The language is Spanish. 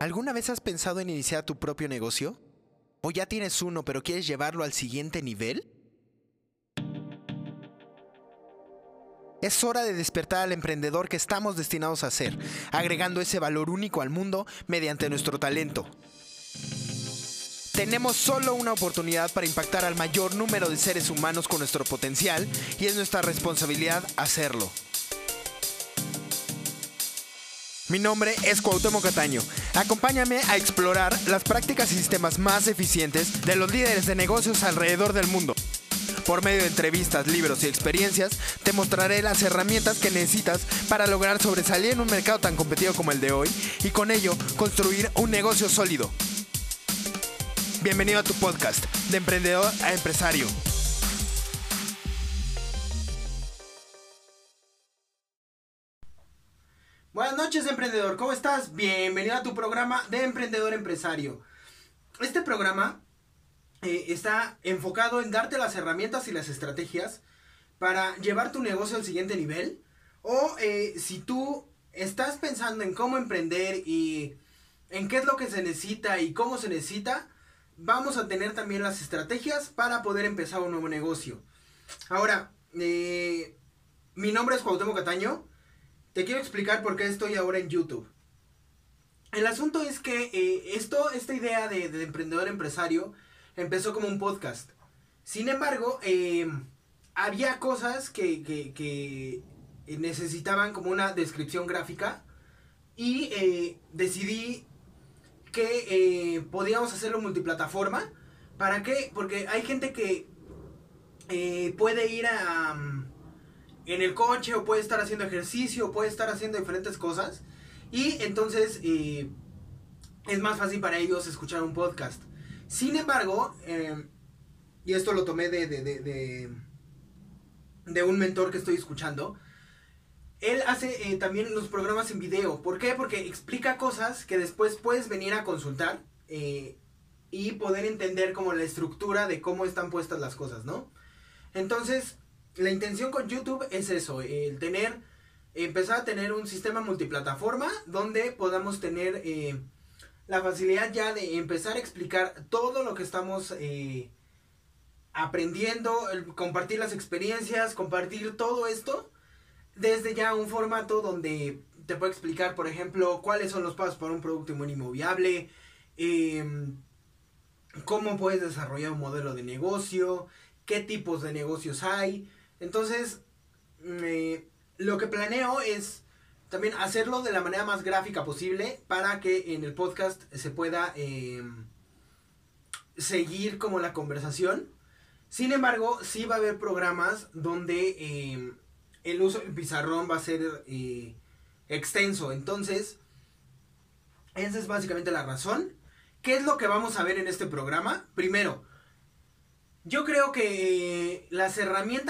¿Alguna vez has pensado en iniciar tu propio negocio? ¿O ya tienes uno pero quieres llevarlo al siguiente nivel? Es hora de despertar al emprendedor que estamos destinados a ser, agregando ese valor único al mundo mediante nuestro talento. Tenemos solo una oportunidad para impactar al mayor número de seres humanos con nuestro potencial y es nuestra responsabilidad hacerlo. Mi nombre es Cuauhtémoc Cataño. Acompáñame a explorar las prácticas y sistemas más eficientes de los líderes de negocios alrededor del mundo. Por medio de entrevistas, libros y experiencias, te mostraré las herramientas que necesitas para lograr sobresalir en un mercado tan competido como el de hoy y con ello construir un negocio sólido. Bienvenido a tu podcast, de emprendedor a empresario. Buenas noches, emprendedor. ¿Cómo estás? Bienvenido a tu programa de Emprendedor Empresario. Este programa eh, está enfocado en darte las herramientas y las estrategias para llevar tu negocio al siguiente nivel. O eh, si tú estás pensando en cómo emprender y en qué es lo que se necesita y cómo se necesita, vamos a tener también las estrategias para poder empezar un nuevo negocio. Ahora, eh, mi nombre es Cuauhtémoc Cataño. Te quiero explicar por qué estoy ahora en YouTube. El asunto es que eh, esto, esta idea de, de, emprendedor empresario empezó como un podcast. Sin embargo, eh, había cosas que, necesitaban como una descripción gráfica y eh, decidí que eh, podíamos hacerlo multiplataforma. ¿Para qué? Porque hay gente que puede ir a... en el coche o puede estar haciendo ejercicio o puede estar haciendo diferentes cosas. Y entonces eh, es más fácil para ellos escuchar un podcast. Sin embargo, eh, y esto lo tomé de, de, de, de, un mentor que estoy escuchando, él hace eh, también los programas en video. ¿Por qué? Porque explica cosas que después puedes venir a consultar y poder entender como la estructura de cómo están puestas las cosas, ¿no? Entonces, la intención con YouTube es eso, el tener, empezar a tener un sistema multiplataforma donde podamos tener eh, la facilidad ya de empezar a explicar todo lo que estamos eh, aprendiendo, compartir las experiencias, compartir todo esto desde ya un formato donde te puedo explicar, por ejemplo, cuáles son los pasos para un producto mínimo viable, eh, cómo puedes desarrollar un modelo de negocio, qué tipos de negocios hay, entonces, lo que planeo es también hacerlo de la manera más gráfica posible para que en el podcast se pueda eh, seguir como la conversación. Sin embargo, sí va a haber programas donde eh, el uso del pizarrón va a ser eh, extenso. Entonces, esa es básicamente la razón. ¿Qué es lo que vamos a ver en este programa? Primero, yo creo que las herramientas